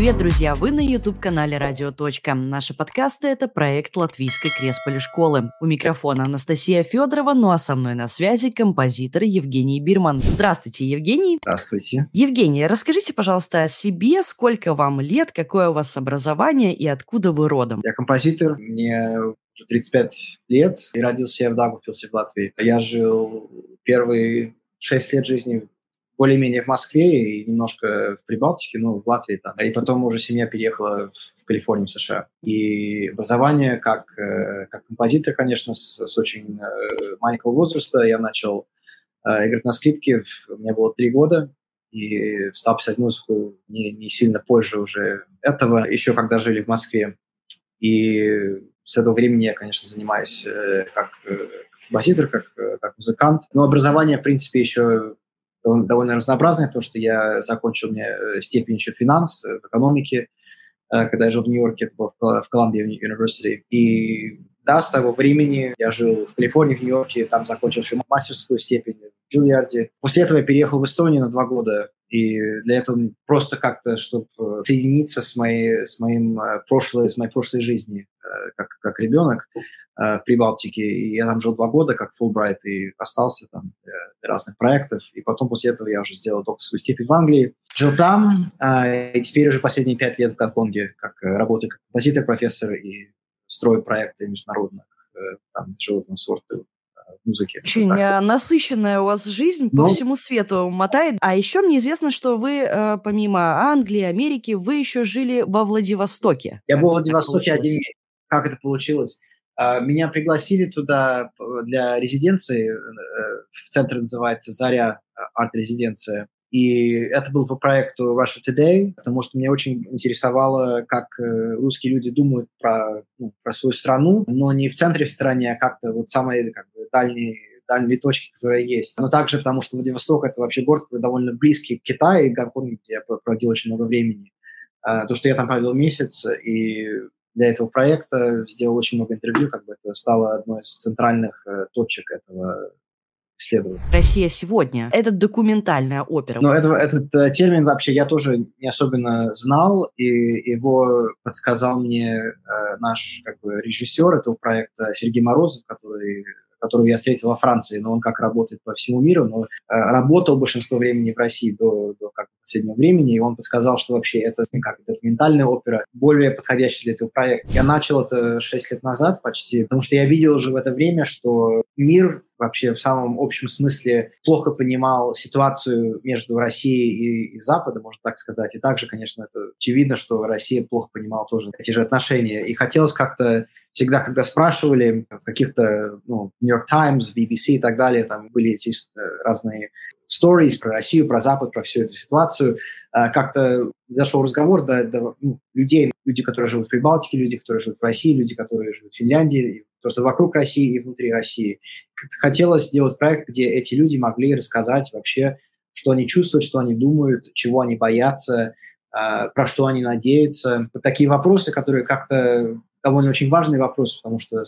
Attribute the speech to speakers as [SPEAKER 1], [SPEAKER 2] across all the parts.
[SPEAKER 1] Привет, друзья! Вы на YouTube-канале «Радио. Точка». Наши подкасты – это проект Латвийской Кресполи школы. У микрофона Анастасия Федорова, ну а со мной на связи композитор Евгений Бирман. Здравствуйте, Евгений!
[SPEAKER 2] Здравствуйте!
[SPEAKER 1] Евгений, расскажите, пожалуйста, о себе, сколько вам лет, какое у вас образование и откуда вы родом?
[SPEAKER 2] Я композитор, мне уже 35 лет, и родился я в Дагупилсе в Латвии. Я жил первые 6 лет жизни более-менее в Москве и немножко в Прибалтике, ну, в Латвии там. И потом уже семья переехала в Калифорнию, в США. И образование как, э, как композитор, конечно, с, с очень э, маленького возраста. Я начал э, играть на скрипке, меня было три года, и стал писать музыку не, не сильно позже уже этого, еще когда жили в Москве. И с этого времени я, конечно, занимаюсь как композитор, как, как музыкант. Но образование, в принципе, еще довольно разнообразное, потому что я закончил мне э, степень еще финанс э, в экономике, э, когда я жил в Нью-Йорке, это было в Колумбия Университете. И да, с того времени я жил в Калифорнии, в Нью-Йорке, там закончил еще мастерскую степень Джульярде. После этого я переехал в Эстонию на два года, и для этого просто как-то, чтобы соединиться с моей, с моим прошлой, с моей прошлой жизнью как, как ребенок, Э, в Прибалтике, и я там жил два года как Фулбрайт и остался там для, разных проектов, и потом после этого я уже сделал докторскую степень в Англии, жил там, э, и теперь уже последние пять лет в Гонконге, как э, работаю как композитор, профессор и строю проекты международных, там, животного сорта музыки.
[SPEAKER 1] Очень так. насыщенная у вас жизнь по ну, всему свету мотает. А еще мне известно, что вы, помимо Англии, Америки, вы еще жили во Владивостоке.
[SPEAKER 2] Я был в Владивостоке один месяц. Как это получилось? А, меня пригласили туда для резиденции, э, в центре называется «Заря э, арт-резиденция». И это был по проекту Russia Today, потому что меня очень интересовало, как э, русские люди думают про, ну, про свою страну, но не в центре в стране, а как-то вот самые как бы, дальние дальние точки, которые есть. Но также потому, что Владивосток – это вообще город довольно близкий к Китаю и Гонконгу, где я проводил очень много времени. А, то, что я там провел месяц, и для этого проекта, сделал очень много интервью, как бы это стало одной из центральных э, точек этого исследования.
[SPEAKER 1] Россия сегодня. Это документальная опера.
[SPEAKER 2] Но это, этот э, термин вообще я тоже не особенно знал, и его подсказал мне э, наш как бы, режиссер этого проекта Сергей Морозов, который которого я встретил во Франции, но он как работает по всему миру, но э, работал большинство времени в России до, до как последнего времени, и он подсказал, что вообще это как документальная опера, более подходящая для этого проекта. Я начал это 6 лет назад почти, потому что я видел уже в это время, что мир вообще в самом общем смысле плохо понимал ситуацию между Россией и, и Западом, можно так сказать. И также, конечно, это очевидно, что Россия плохо понимала тоже эти же отношения. И хотелось как-то всегда, когда спрашивали в каких-то, ну, New York Times, BBC и так далее, там были эти э, разные stories про Россию, про Запад, про всю эту ситуацию, э, как-то зашел разговор до, до ну, людей, люди, которые живут в Прибалтике, люди, которые живут в России, люди, которые живут в Финляндии, то, что вокруг России и внутри России. Хотелось сделать проект, где эти люди могли рассказать вообще, что они чувствуют, что они думают, чего они боятся, э, про что они надеются. Такие вопросы, которые как-то довольно очень важный вопрос, потому что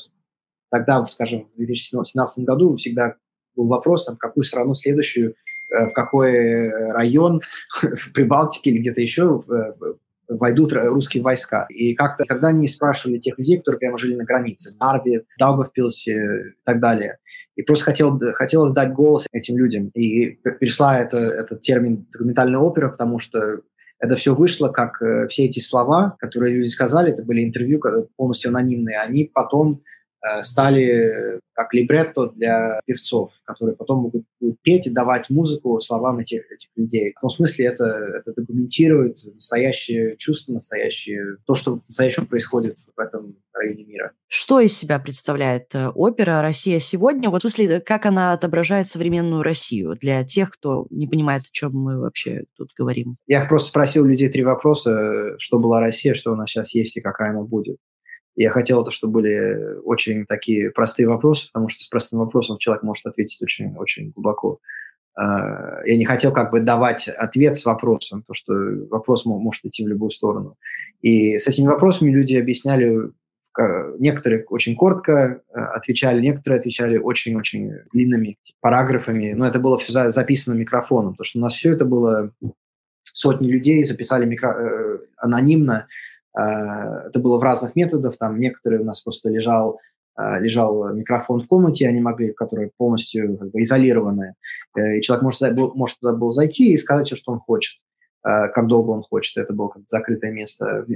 [SPEAKER 2] тогда, скажем, в 2017 году всегда был вопрос, там, какую страну следующую, э, в какой район в Прибалтике или где-то еще э, войдут русские войска. И как-то, когда они спрашивали тех людей, которые прямо жили на границе, Нарве, Даугавпилсе и так далее, и просто хотел, хотелось дать голос этим людям. И пришла это, этот термин документальная опера, потому что это все вышло, как э, все эти слова, которые люди сказали, это были интервью полностью анонимные, они потом стали как либретто для певцов, которые потом могут будут петь и давать музыку словам этих, этих людей. В том смысле это, это документирует настоящее чувство, настоящее, то, что настоящем происходит в этом районе мира.
[SPEAKER 1] Что из себя представляет э, опера «Россия сегодня»? Вот в смысле, как она отображает современную Россию для тех, кто не понимает, о чем мы вообще тут говорим?
[SPEAKER 2] Я просто спросил людей три вопроса, что была Россия, что она сейчас есть и какая она будет. Я хотел, чтобы были очень такие простые вопросы, потому что с простым вопросом человек может ответить очень, очень глубоко. А, я не хотел как бы давать ответ с вопросом, потому что вопрос может идти в любую сторону. И с этими вопросами люди объясняли, некоторые очень коротко а, отвечали, некоторые отвечали очень-очень длинными параграфами, но это было все записано микрофоном, потому что у нас все это было сотни людей записали микро, э, анонимно. Э, это было в разных методах. Там некоторые у нас просто лежал э, лежал микрофон в комнате, они могли, которая полностью как бы, изолированная. Э, и человек может, может туда был зайти и сказать все, что он хочет, как долго он хочет. Это было как закрытое место.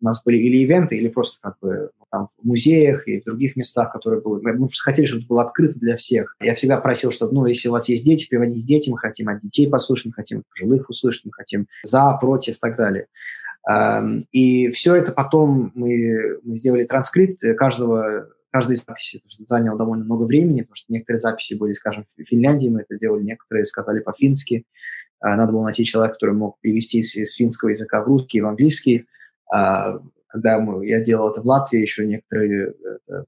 [SPEAKER 2] У нас были или ивенты, или просто как бы там в музеях и в других местах, которые были. Мы просто хотели, чтобы это было открыто для всех. Я всегда просил, чтобы, ну, если у вас есть дети, приводите дети, мы хотим от детей послушать, мы хотим пожилых услышать, мы хотим за, против и так далее. Эм, и все это потом мы, мы сделали транскрипт каждого каждой записи, потому заняло довольно много времени, потому что некоторые записи были, скажем, в Финляндии мы это делали, некоторые сказали по-фински. Э, надо было найти человека, который мог перевести с финского языка в русский в английский. А, когда мы, я делал это в Латвии, еще некоторые,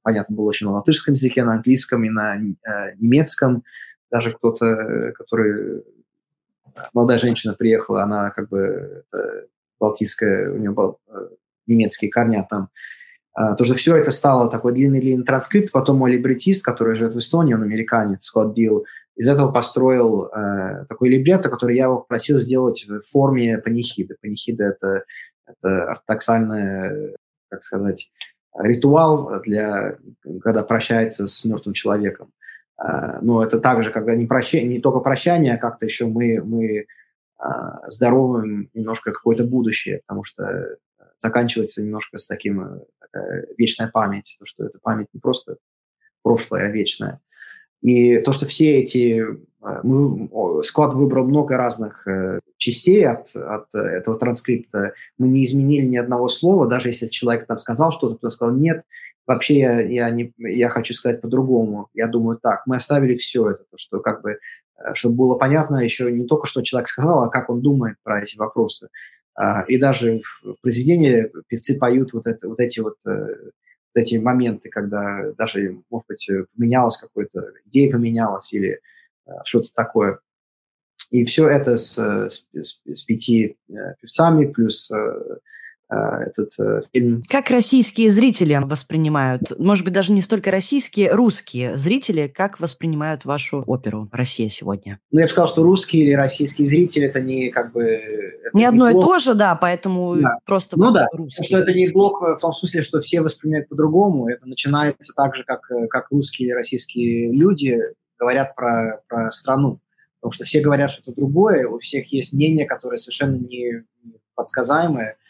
[SPEAKER 2] понятно, было очень на латышском языке, на английском и на э, немецком. Даже кто-то, который... Молодая женщина приехала, она как бы балтийская, у нее был э, немецкие корня там. А, то, что все это стало такой длинный-длинный транскрипт. Потом мой либретист, который живет в Эстонии, он американец, Скотт Дилл, из этого построил э, такой либретто, который я его просил сделать в форме панихиды. Панихида – это это ортодоксальный, как сказать, ритуал для, когда прощается с мертвым человеком. А, но это также, когда не, прощание, не только прощание, а как-то еще мы, мы здоровым немножко какое-то будущее, потому что заканчивается немножко с таким э, такая вечная память, то, что это память не просто прошлое, а вечная. И то, что все эти... Э, мы, склад выбрал много разных э, частей от, от этого транскрипта. Мы не изменили ни одного слова, даже если человек там сказал что-то, кто сказал нет, вообще я, я, не, я хочу сказать по-другому. Я думаю так, мы оставили все это, то, что как бы, э, чтобы было понятно еще не только, что человек сказал, а как он думает про эти вопросы. А, и даже в произведении певцы поют вот, это, вот эти вот эти моменты, когда даже, может быть, поменялась какая-то идея поменялась или э, что-то такое. И все это с, с, с пяти э, певцами, плюс э, этот э, фильм.
[SPEAKER 1] Как российские зрители воспринимают, может быть, даже не столько российские, русские зрители, как воспринимают вашу оперу «Россия сегодня»?
[SPEAKER 2] Ну, я бы сказал, что русские или российские зрители – это не как бы…
[SPEAKER 1] Не одно и то же, да, поэтому да. просто
[SPEAKER 2] Ну да,
[SPEAKER 1] русские.
[SPEAKER 2] что это не блок в том смысле, что все воспринимают по-другому. Это начинается так же, как, как русские и российские люди говорят про, про страну. Потому что все говорят что-то другое, у всех есть мнение, которое совершенно не подсказаемое –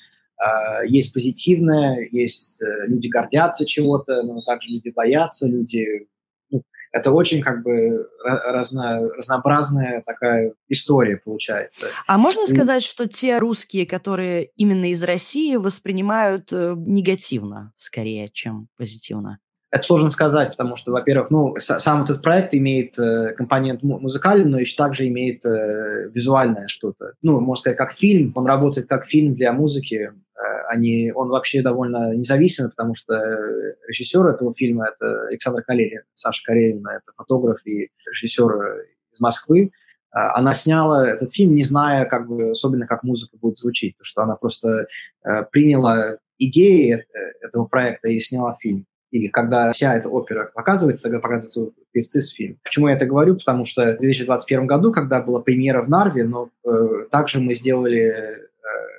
[SPEAKER 2] есть позитивное, есть э, люди гордятся чего-то, но также люди боятся, люди... Ну, это очень как бы разно, разнообразная такая история получается.
[SPEAKER 1] А можно сказать, что те русские, которые именно из России, воспринимают э, негативно скорее, чем позитивно?
[SPEAKER 2] Это сложно сказать, потому что, во-первых, ну, сам этот проект имеет э, компонент музыкальный, но еще также имеет э, визуальное что-то. Ну, можно сказать, как фильм. Он работает как фильм для музыки. Э, они, он вообще довольно независимый, потому что режиссер этого фильма – это Александр Калерин. Саша Карелин – это фотограф и режиссер из Москвы. А, она сняла этот фильм, не зная, как бы, особенно как музыка будет звучить, потому что она просто э, приняла идеи э, этого проекта и сняла фильм. И когда вся эта опера показывается, тогда показываются певцы с фильма. Почему я это говорю? Потому что в 2021 году, когда была премьера в Нарве, но э, также мы сделали, э,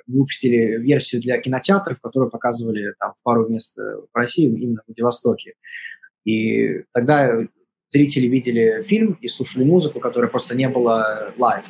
[SPEAKER 2] выпустили версию для кинотеатров, которые показывали там в пару мест э, в России, именно в Владивостоке. И тогда зрители видели фильм и слушали музыку, которая просто не была live.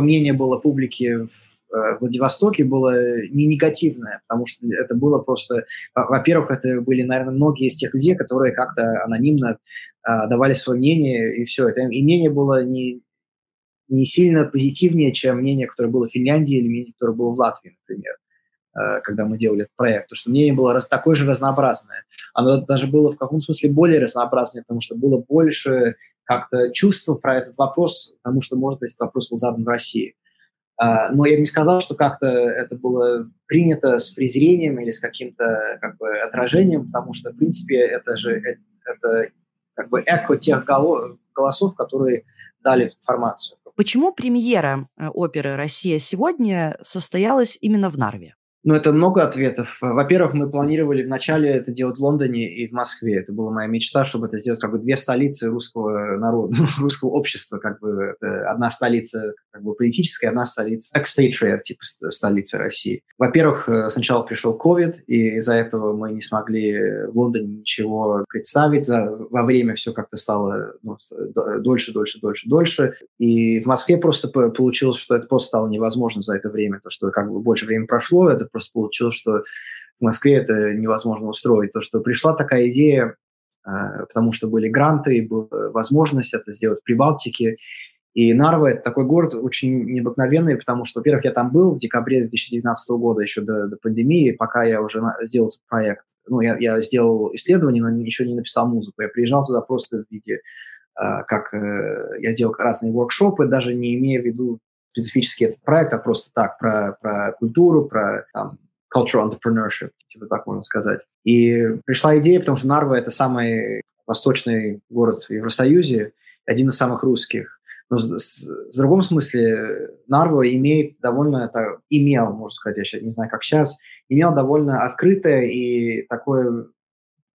[SPEAKER 2] Такое мнение было публики в э, Владивостоке было не негативное, потому что это было просто, во-первых, это были, наверное, многие из тех людей, которые как-то анонимно э, давали свое мнение, и все. Это и мнение было не, не сильно позитивнее, чем мнение, которое было в Финляндии или мнение, которое было в Латвии, например. Э, когда мы делали этот проект, потому что мнение было раз, такое же разнообразное. Оно даже было в каком смысле более разнообразное, потому что было больше как-то чувства про этот вопрос, потому что, может быть, этот вопрос был задан в России. А, но я бы не сказал, что как-то это было принято с презрением или с каким-то как бы отражением, потому что, в принципе, это же э, это как бы эко тех голосов, которые дали информацию.
[SPEAKER 1] Почему премьера э, оперы «Россия сегодня» состоялась именно в Нарве?
[SPEAKER 2] Ну, это много ответов. Во-первых, мы планировали вначале это делать в Лондоне и в Москве. Это была моя мечта, чтобы это сделать как бы две столицы русского народа, русского общества. Как бы одна столица как бы политическая, одна столица expatriate, типа столица России. Во-первых, э, сначала пришел COVID, и из-за этого мы не смогли в Лондоне ничего представить. Во время все как-то стало ну, дольше, дольше, дольше, дольше. И в Москве просто получилось, что это просто стало невозможно за это время. То, что как бы больше времени прошло, это просто получилось, что в Москве это невозможно устроить. То, что пришла такая идея, э, потому что были гранты, и была возможность это сделать в Прибалтике. И Нарва – это такой город очень необыкновенный, потому что, во-первых, я там был в декабре 2019 года, еще до, до пандемии, пока я уже на, сделал этот проект. Ну, я, я сделал исследование, но еще не написал музыку. Я приезжал туда просто в виде, э, как э, я делал разные воркшопы, даже не имея в виду специфически этот проект, а просто так, про, про культуру, про там, cultural entrepreneurship, типа так можно сказать. И пришла идея, потому что Нарва – это самый восточный город в Евросоюзе, один из самых русских. Но с, в другом смысле Нарва имеет довольно, это, имел, можно сказать, я сейчас не знаю, как сейчас, имел довольно открытое и такое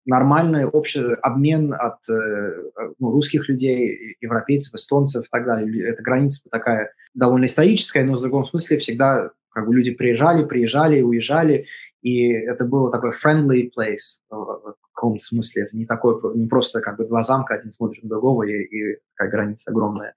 [SPEAKER 2] нормальный общий обмен от э, ну, русских людей, европейцев, эстонцев и так далее. Эта граница такая довольно историческая, но в другом смысле всегда как бы люди приезжали, приезжали, уезжали, и это было такой friendly place в каком-то смысле. Это не такой, не просто как бы два замка, один смотрит на другого, и, и такая граница огромная.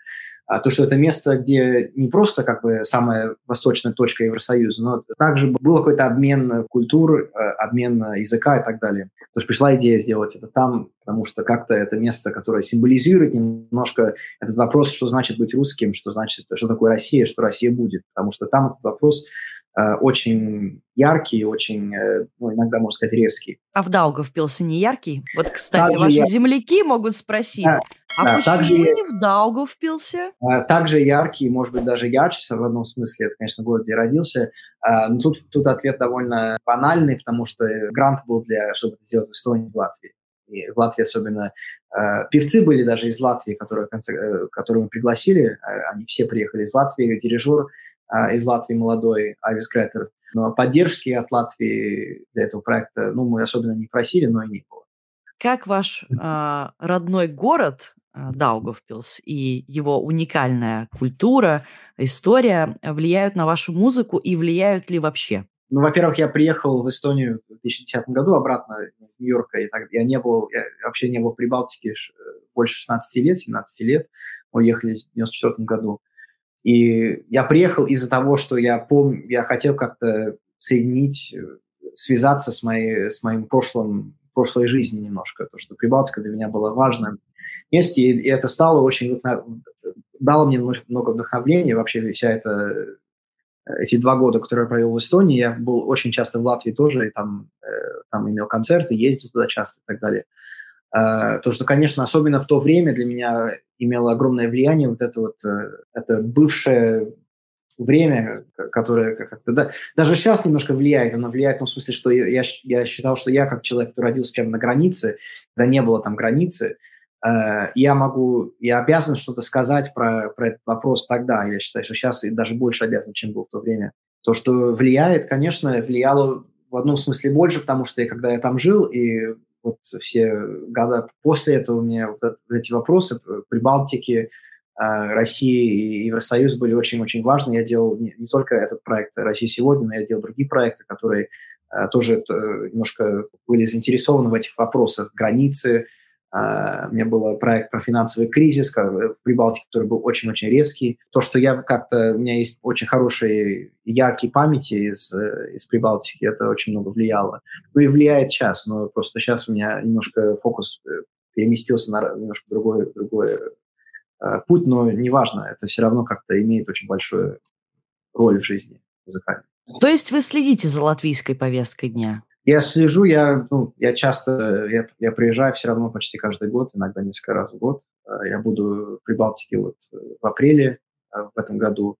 [SPEAKER 2] А то, что это место, где не просто как бы самая восточная точка Евросоюза, но также был какой-то обмен культур, э, обмен языка и так далее. Потому что пришла идея сделать это там, потому что как-то это место, которое символизирует немножко этот вопрос, что значит быть русским, что значит, что такое Россия, что Россия будет. Потому что там этот вопрос э, очень яркий, очень, э, ну, иногда, можно сказать, резкий.
[SPEAKER 1] А в Даугавпилсе не яркий? Вот, кстати, также ваши я... земляки могут спросить, да, а да, почему также, не в Даугавпилсе?
[SPEAKER 2] Э, также яркий, может быть, даже ярче в одном смысле, это, конечно, город, где я родился. Э, но тут, тут ответ довольно банальный, потому что грант был для, чтобы это сделать в Эстонии, в Латвии. И в Латвии особенно э, певцы были даже из Латвии, которые, э, которые мы пригласили. Э, они все приехали из Латвии. Дирижер э, из Латвии молодой, Авис Кретер. Но поддержки от Латвии для этого проекта, ну, мы особенно не просили, но и не было.
[SPEAKER 1] Как ваш э, родной город э, Даугавпилс и его уникальная культура, история влияют на вашу музыку и влияют ли вообще?
[SPEAKER 2] Ну, во-первых, я приехал в Эстонию в 2010 году обратно в Нью-Йорка, и так, я не был, я вообще не был в Прибалтике больше 16 лет, 17 лет. Мы уехали в 94 году. И я приехал из-за того, что я помню, я хотел как-то соединить, э, связаться с, моей, с моим прошлым, прошлой жизнью немножко. То, что Прибалтика для меня было важным месте, и, это стало очень, дало мне много вдохновения, вообще вся эта эти два года, которые я провел в Эстонии, я был очень часто в Латвии тоже, и там, э, там имел концерты, ездил туда часто и так далее. Э, то, что, конечно, особенно в то время для меня имело огромное влияние вот это вот, э, это бывшее время, которое как-то, да, даже сейчас немножко влияет, оно влияет в том смысле, что я, я считал, что я как человек, который родился прямо на границе, когда не было там границы, Э, я могу, я обязан что-то сказать про, про этот вопрос тогда. Я считаю, что сейчас и даже больше обязан, чем был в то время. То, что влияет, конечно, влияло в одном смысле больше, потому что я, когда я там жил, и вот все года после этого у меня вот, эти вопросы Прибалтики, э, России и Евросоюз были очень-очень важны. Я делал не, не только этот проект «Россия сегодня», но я делал другие проекты, которые э, тоже немножко были заинтересованы в этих вопросах. Границы, у меня был проект про финансовый кризис в Прибалтике, который был очень-очень резкий. То, что я как-то... У меня есть очень хорошие яркие памяти из, из Прибалтики, это очень много влияло. Ну и влияет сейчас, но просто сейчас у меня немножко фокус переместился на немножко другой, другой uh, путь, но неважно, это все равно как-то имеет очень большую роль в жизни музыкальной.
[SPEAKER 1] То есть вы следите за латвийской повесткой дня?
[SPEAKER 2] Я слежу, я, ну, я часто, я, я приезжаю все равно почти каждый год, иногда несколько раз в год. А, я буду в Прибалтике вот в апреле а, в этом году.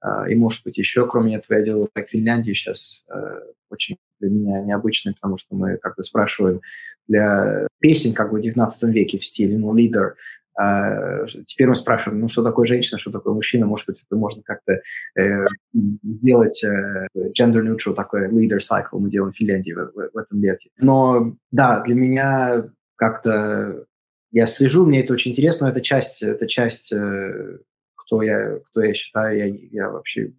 [SPEAKER 2] А, и, может быть, еще, кроме этого, я делаю проект Финляндии сейчас, очень для меня необычный, потому что мы как бы спрашиваем для песен как бы в 19 веке в стиле, ну, лидер, теперь мы спрашиваем, ну, что такое женщина, что такое мужчина, может быть, это можно как-то э, сделать э, gender neutral, такой leader cycle мы делаем в Финляндии в, в, в этом веке. Но, да, для меня как-то я слежу, мне это очень интересно, но это часть, это часть, э, кто я, кто я считаю, я, я вообще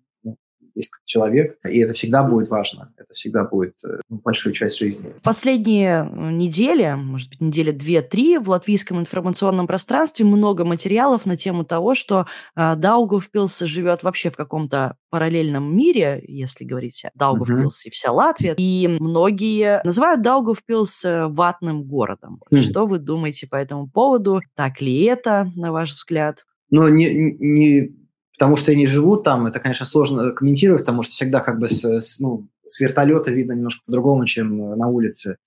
[SPEAKER 2] есть человек, и это всегда будет важно, это всегда будет э, ну, большую часть жизни.
[SPEAKER 1] Последние недели, может быть, недели две-три в латвийском информационном пространстве много материалов на тему того, что э, Даугавпилс живет вообще в каком-то параллельном мире, если говорить о Даугавпилс uh-huh. и вся Латвия, и многие называют Даугавпилс э, ватным городом. Uh-huh. Что вы думаете по этому поводу? Так ли это, на ваш взгляд?
[SPEAKER 2] Ну, не, не потому что они живут там, это, конечно, сложно комментировать, потому что всегда как бы с, с, ну, с вертолета видно немножко по-другому, чем на улице.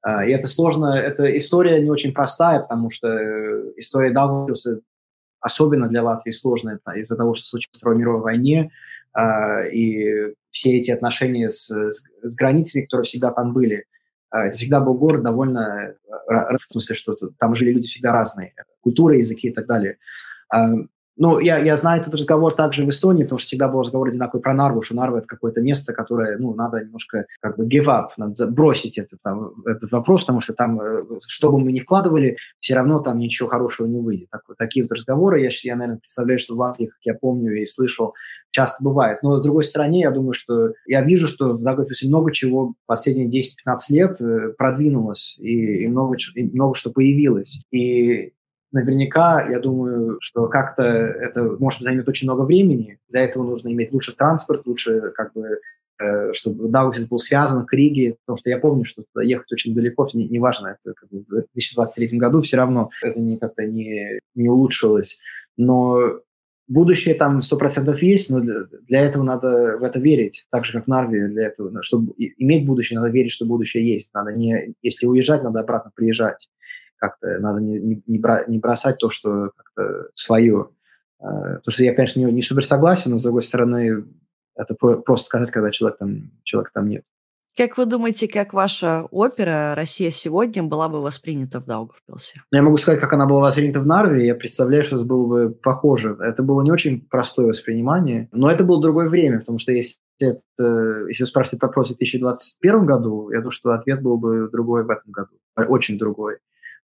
[SPEAKER 2] А, и это сложно, эта история не очень простая, потому что э, история Даугавпилса особенно для Латвии сложная из-за того, что случилось в Второй мировой войне, а, и все эти отношения с, с, границами, которые всегда там были. А, это всегда был город довольно, в смысле, что там жили люди всегда разные, культура, языки и так далее. Ну, я, я знаю этот разговор также в Эстонии, потому что всегда был разговор одинаковый про Нарву, что Нарва – это какое-то место, которое, ну, надо немножко как бы give up, надо бросить этот, там, этот вопрос, потому что там, э, что бы мы ни вкладывали, все равно там ничего хорошего не выйдет. Так, такие вот разговоры, я, я, наверное, представляю, что в Латвии, как я помню и слышал, часто бывает. Но, с другой стороны, я думаю, что я вижу, что в Дагофисе много чего последние 10-15 лет э, продвинулось, и, и, много, и много что появилось. И наверняка, я думаю, что как-то это, может, займет очень много времени. Для этого нужно иметь лучше транспорт, лучше как бы э, чтобы Даугавпилс был связан к Риге, потому что я помню, что ехать очень далеко, неважно, не это как бы в 2023 году все равно это не, как-то не, не улучшилось. Но будущее там 100% есть, но для, для этого надо в это верить, так же, как в Нарве, для этого, чтобы иметь будущее, надо верить, что будущее есть. Надо не, если уезжать, надо обратно приезжать как-то надо не, не, не бросать то, что как-то свое. А, то, что я, конечно, не, не супер согласен, но, с другой стороны, это просто сказать, когда человек там, человека там нет.
[SPEAKER 1] Как вы думаете, как ваша опера «Россия сегодня» была бы воспринята в Даугавпилсе?
[SPEAKER 2] Я могу сказать, как она была воспринята в Нарве. Я представляю, что это было бы похоже. Это было не очень простое воспринимание, но это было другое время, потому что если это, если вы спрашиваете вопрос в 2021 году, я думаю, что ответ был бы другой в этом году, очень другой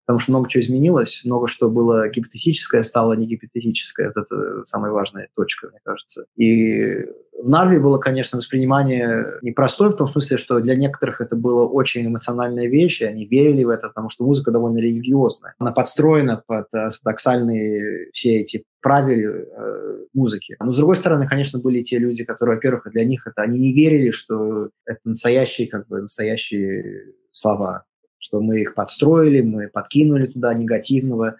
[SPEAKER 2] потому что много чего изменилось, много что было гипотетическое стало не гипотетическое. Вот это самая важная точка, мне кажется. И в Нарве было, конечно, воспринимание непростое в том смысле, что для некоторых это было очень эмоциональная вещь, и они верили в это, потому что музыка довольно религиозная. Она подстроена под ортодоксальные все эти правила э, музыки. Но, с другой стороны, конечно, были те люди, которые, во-первых, для них это, они не верили, что это настоящие, как бы, настоящие слова что мы их подстроили, мы подкинули туда негативного,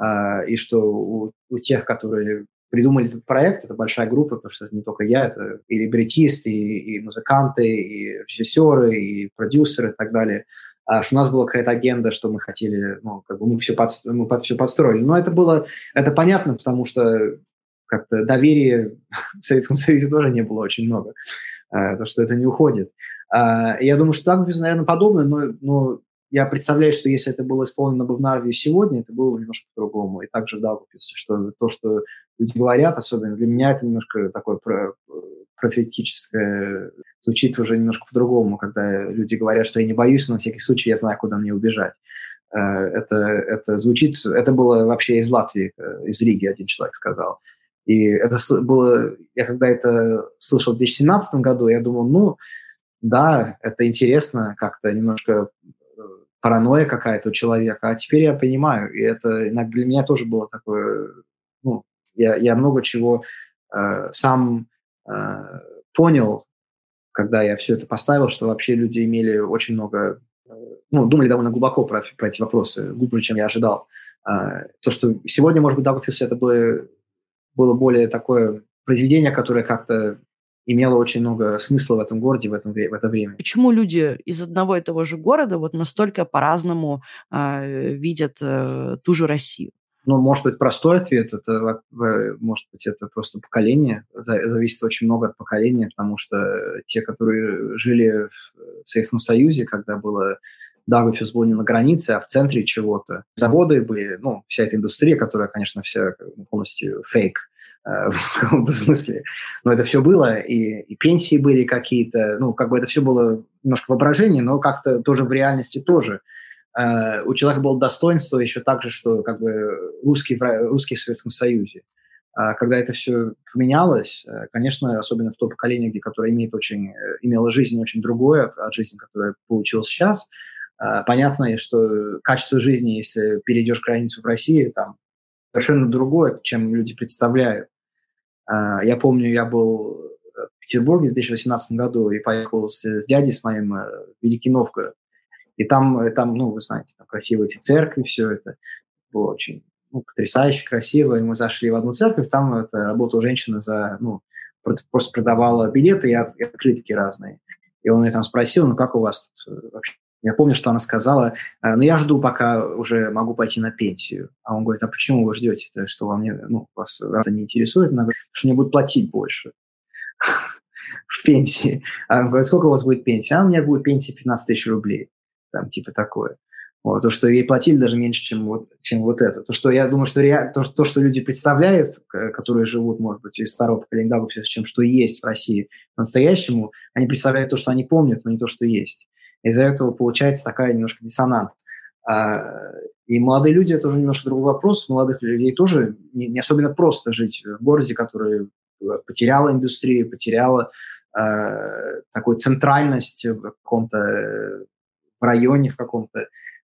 [SPEAKER 2] э, и что у, у тех, которые придумали этот проект, это большая группа, потому что это не только я, это и либретисты, и, и музыканты, и режиссеры, и продюсеры и так далее, а, что у нас была какая-то агенда, что мы хотели, ну, как бы мы все, под, мы под, все подстроили. Но это было, это понятно, потому что как-то доверия в Советском Союзе тоже не было очень много, э, то, что это не уходит. Uh, я думаю, что так, наверное, подобное, но, но я представляю, что если это было исполнено бы в Нарве сегодня, это было бы немножко по-другому. И также в Даугавпилсе, что то, что люди говорят, особенно для меня это немножко такое про, профетическое, звучит уже немножко по-другому, когда люди говорят, что я не боюсь, но на всякий случай я знаю, куда мне убежать. Э, это, это звучит, это было вообще из Латвии, э, из Риги один человек сказал. И это было, я когда это слышал в 2017 году, я думал, ну, да, это интересно как-то немножко паранойя какая-то у человека. А теперь я понимаю, и это для меня тоже было такое, ну, я, я много чего э, сам э, понял, когда я все это поставил, что вообще люди имели очень много, э, ну, думали довольно глубоко про, про эти вопросы, глубже, чем я ожидал. Э, то, что сегодня, может быть, Дагопис это было, было более такое произведение, которое как-то имело очень много смысла в этом городе в, этом, в это время.
[SPEAKER 1] Почему люди из одного и того же города вот настолько по-разному э, видят э, ту же Россию?
[SPEAKER 2] Ну, может быть, простой ответ, это, может быть, это просто поколение, зависит очень много от поколения, потому что те, которые жили в Советском Союзе, когда было Дагофис был не на границе, а в центре чего-то. Заводы были, ну, вся эта индустрия, которая, конечно, вся полностью фейк, Э, в каком-то смысле. Но это все было, и, и пенсии были какие-то, ну, как бы это все было немножко воображение, но как-то тоже в реальности тоже. Uh, у человека было достоинство еще так же, что как бы русский, русский в Советском Союзе. Uh, когда это все поменялось, uh, конечно, особенно в то поколение, где, которое имеет очень, имело жизнь очень другое от жизни, которая получилась сейчас, понятно, что качество жизни, если перейдешь границу в России, там совершенно другое, чем люди представляют. А, я помню, я был в Петербурге в 2018 году и поехал с, с дядей, с моим э, в Великий Новгород. И там, э, там, ну, вы знаете, там красивые эти церкви, все это было очень ну, потрясающе, красиво. И мы зашли в одну церковь, там это работала женщина за, ну, просто продавала билеты и открытки разные. И он меня там спросил, ну, как у вас э, вообще я помню, что она сказала, «Э, ну, я жду, пока уже могу пойти на пенсию. А он говорит, а почему вы ждете? -то, что вам не, ну, вас это не интересует? Она говорит, что мне будут платить больше в пенсии. А он говорит, сколько у вас будет пенсия? А у меня будет пенсия 15 тысяч рублей. Там типа такое. Вот, то, что ей платили даже меньше, чем вот, чем вот это. То, что я думаю, что ре... то, то, что люди представляют, которые живут, может быть, из старого поколения, да, чем что есть в России по-настоящему, они представляют то, что они помнят, но не то, что есть. Из-за этого получается такая немножко диссонант. А, и молодые люди – это уже немножко другой вопрос. Молодых людей тоже не, особенно просто жить в городе, который э, потеряла индустрию, потеряла э, такую центральность в каком-то э, районе, в каком-то.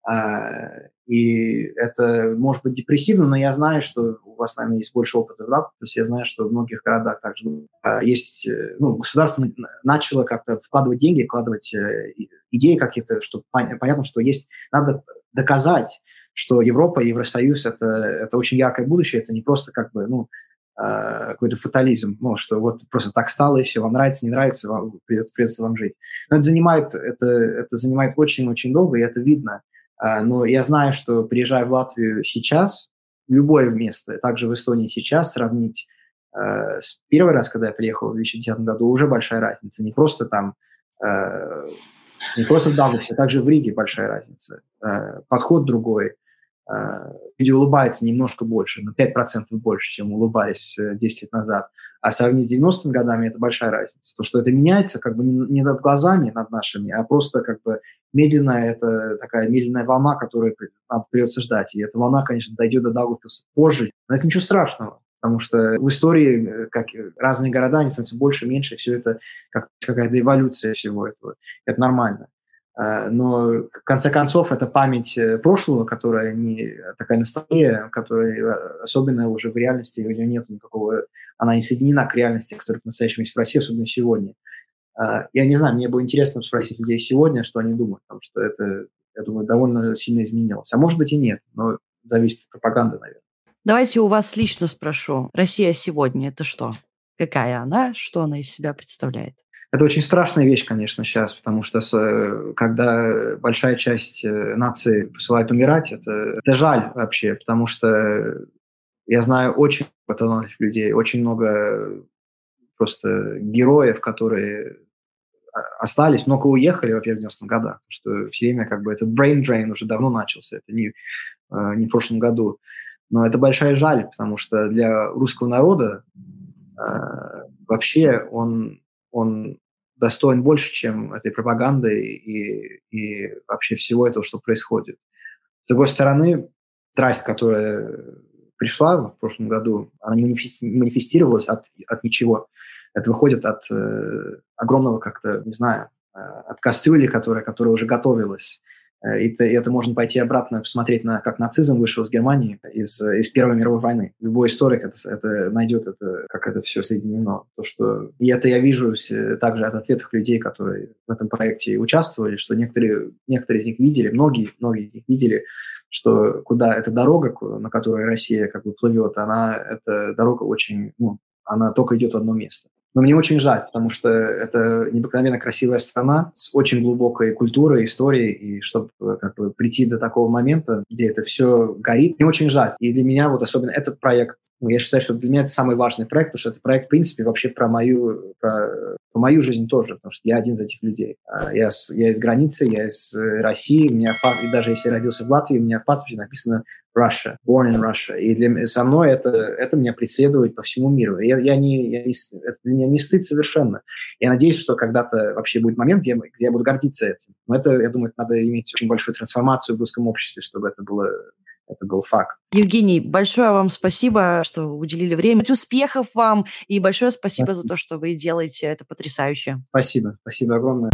[SPEAKER 2] Э, и это может быть депрессивно, но я знаю, что у вас, наверное, есть больше опыта, да, то есть я знаю, что в многих городах также э, есть, ну, государство начало как-то вкладывать деньги, вкладывать идеи какие-то, что понятно, что есть, надо доказать, что Европа, Евросоюз это, это очень яркое будущее, это не просто как бы, ну, э, какой-то фатализм, ну, что вот просто так стало, и все, вам нравится, не нравится, вам, придется, придется вам жить. Но это занимает, это, это занимает очень-очень долго, и это видно. Э, но я знаю, что приезжая в Латвию сейчас, любое место, также в Эстонии сейчас, сравнить э, с первый раз, когда я приехал в 2010 году, уже большая разница. Не просто там не просто в Даугавпилсе, также в Риге большая разница. Э, подход другой. Э, люди улыбаются немножко больше, на 5% больше, чем улыбались 10 э, лет назад. А сравнить с 90-ми годами это большая разница. То, что это меняется как бы не над глазами, над нашими, а просто как бы медленная, это такая медленная волна, которую нам придется ждать. И эта волна, конечно, дойдет до Даугавпилса позже, но это ничего страшного. Потому что в истории э, как э, разные города, они становятся больше, меньше, все это как какая-то эволюция всего этого. Это нормально. А, но в конце концов это память э, прошлого, которая не такая ностальгия, которая особенно уже в реальности у нее нет никакого, она не соединена к реальности, которая по-настоящему есть в России, особенно сегодня. А, я не знаю, мне было интересно спросить людей сегодня, что они думают, потому что это, я думаю, довольно сильно изменилось. А может быть и нет, но зависит от пропаганды, наверное.
[SPEAKER 1] Давайте у вас лично спрошу. Россия сегодня – это что? Какая она? Что она из себя представляет?
[SPEAKER 2] Это очень страшная вещь, конечно, сейчас, потому что с, когда большая часть э, нации посылает умирать, это, это жаль вообще, потому что я знаю очень талантливых людей, очень много просто героев, которые остались, много уехали, во-первых, в 90-х годах, что все время как бы этот brain drain уже давно начался, это не, э, не в прошлом году. Но это большая жаль, потому что для русского народа э, вообще он, он достоин больше, чем этой пропаганды и, и вообще всего этого, что происходит. С другой стороны, страсть, которая пришла в прошлом году, она не манифестировалась от, от ничего. Это выходит от э, огромного как-то, не знаю, э, от кастрюли, которая, которая уже готовилась это, это можно пойти обратно посмотреть на как нацизм вышел из Германии из, из Первой мировой войны. Любой историк это, это найдет, это, как это все соединено. То, что... И это я вижу также от ответов людей, которые в этом проекте участвовали, что некоторые, некоторые из них видели, многие, многие из них видели, что куда эта дорога, на которой Россия как бы плывет, она, эта дорога очень, ну, она только идет в одно место. Но мне очень жаль, потому что это необыкновенно красивая страна с очень глубокой культурой, историей, и чтобы как бы, прийти до такого момента, где это все горит, мне очень жаль. И для меня вот особенно этот проект, ну, я считаю, что для меня это самый важный проект, потому что это проект, в принципе, вообще про мою, про, мою жизнь тоже, потому что я один из этих людей. А, я, я из границы, я из э, России, у меня, и даже если я родился в Латвии, у меня в паспорте написано Russia, born in Russia. И для, со мной это, это меня преследует по всему миру. Я, я не, я не, это для меня не стыд совершенно. Я надеюсь, что когда-то вообще будет момент, где, где я буду гордиться этим. Но это, я думаю, надо иметь очень большую трансформацию в русском обществе, чтобы это было это был факт.
[SPEAKER 1] Евгений, большое вам спасибо, что уделили время. Успехов вам и большое спасибо, спасибо. за то, что вы делаете. Это потрясающе.
[SPEAKER 2] Спасибо. Спасибо огромное.